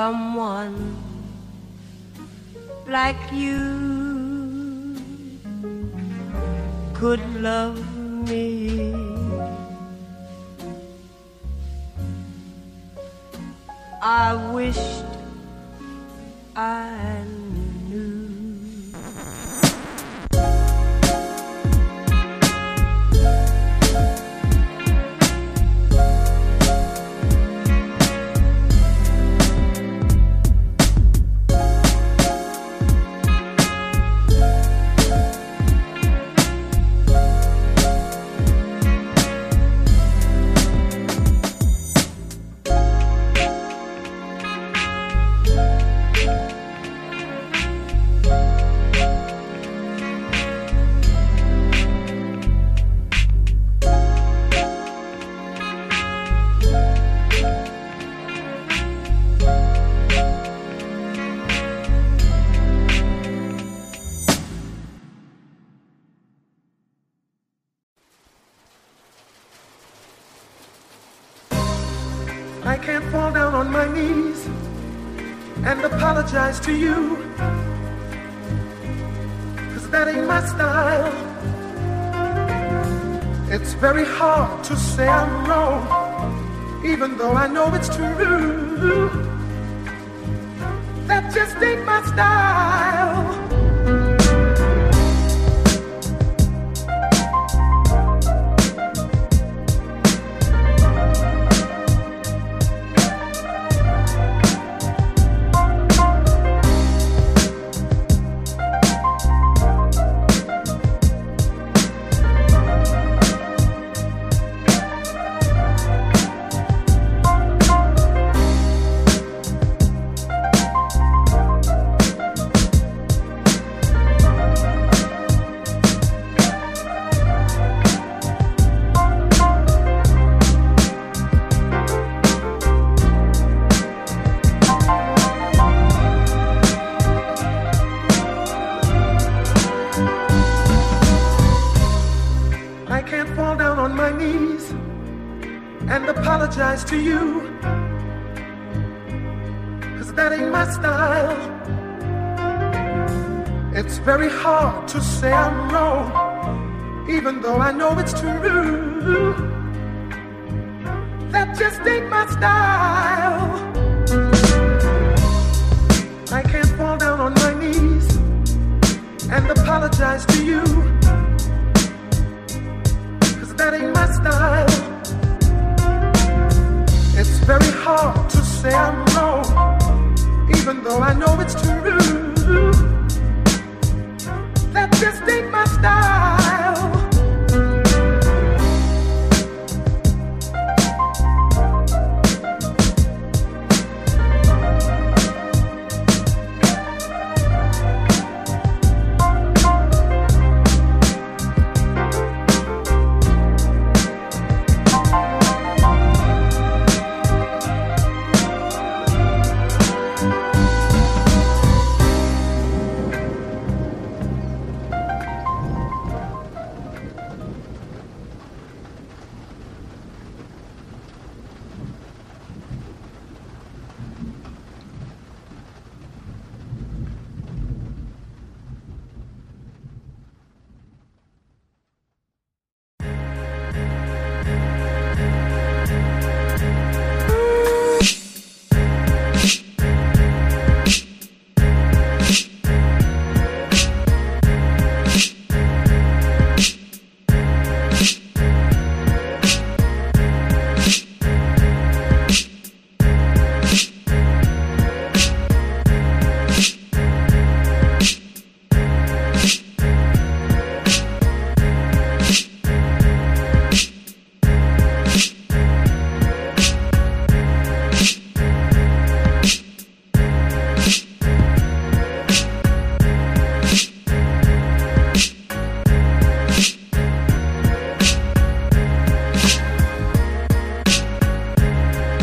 someone like you could love me. I wished I to you. Cause that ain't my style. It's very hard to say I'm wrong, even though I know it's true. That just ain't my style. though I know it's true. That just ain't my style. I can't fall down on my knees and apologize to you. Cause that ain't my style. It's very hard to say I'm wrong, even though I know it's true.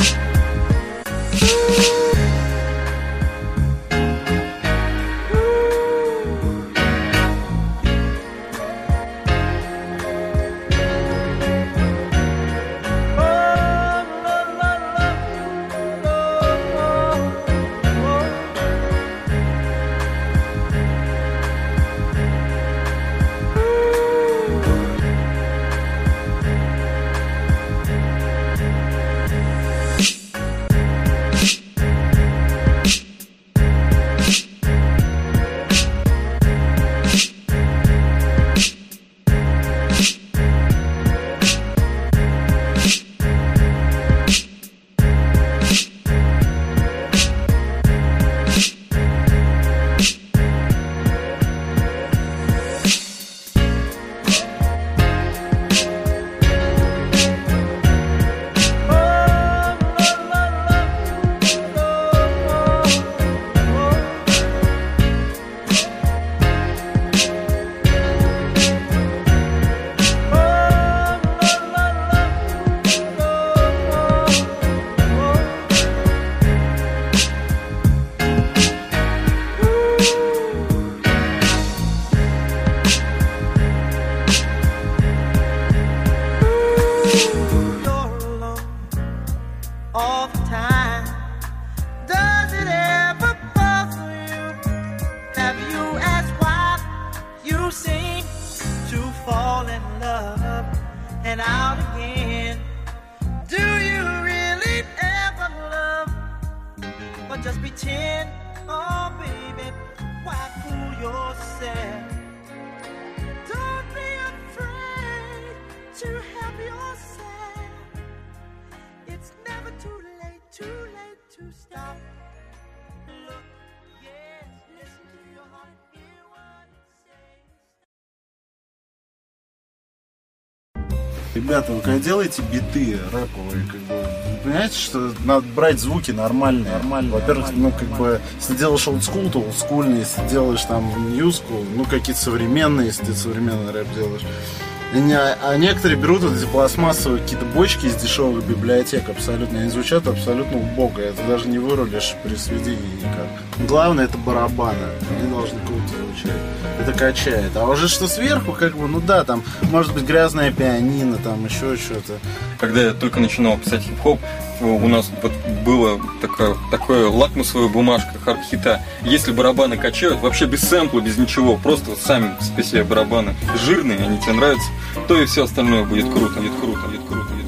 you Ребята, вы когда делаете биты рэповые, как бы, понимаете, что надо брать звуки нормальные. нормальные. Во-первых, ну, как бы, если делаешь олдскул, то олдскульный, если делаешь там school, ну, какие-то современные, если ты современный рэп делаешь. А некоторые берут вот эти пластмассовые какие-то бочки из дешевых библиотек абсолютно. Они звучат абсолютно убого. Это даже не вырулишь при сведении никак. Главное это барабаны. Они должны круто звучать. Это качает. А уже что сверху, как бы, ну да, там может быть грязная пианино, там еще что-то. Когда я только начинал писать хип-хоп, у нас было такое, такое лакмусовая бумажка хард-хита. Если барабаны качают, вообще без сэмпла, без ничего, просто сами по себе барабаны жирные, они тебе нравятся, то и все остальное будет круто, будет круто, будет круто.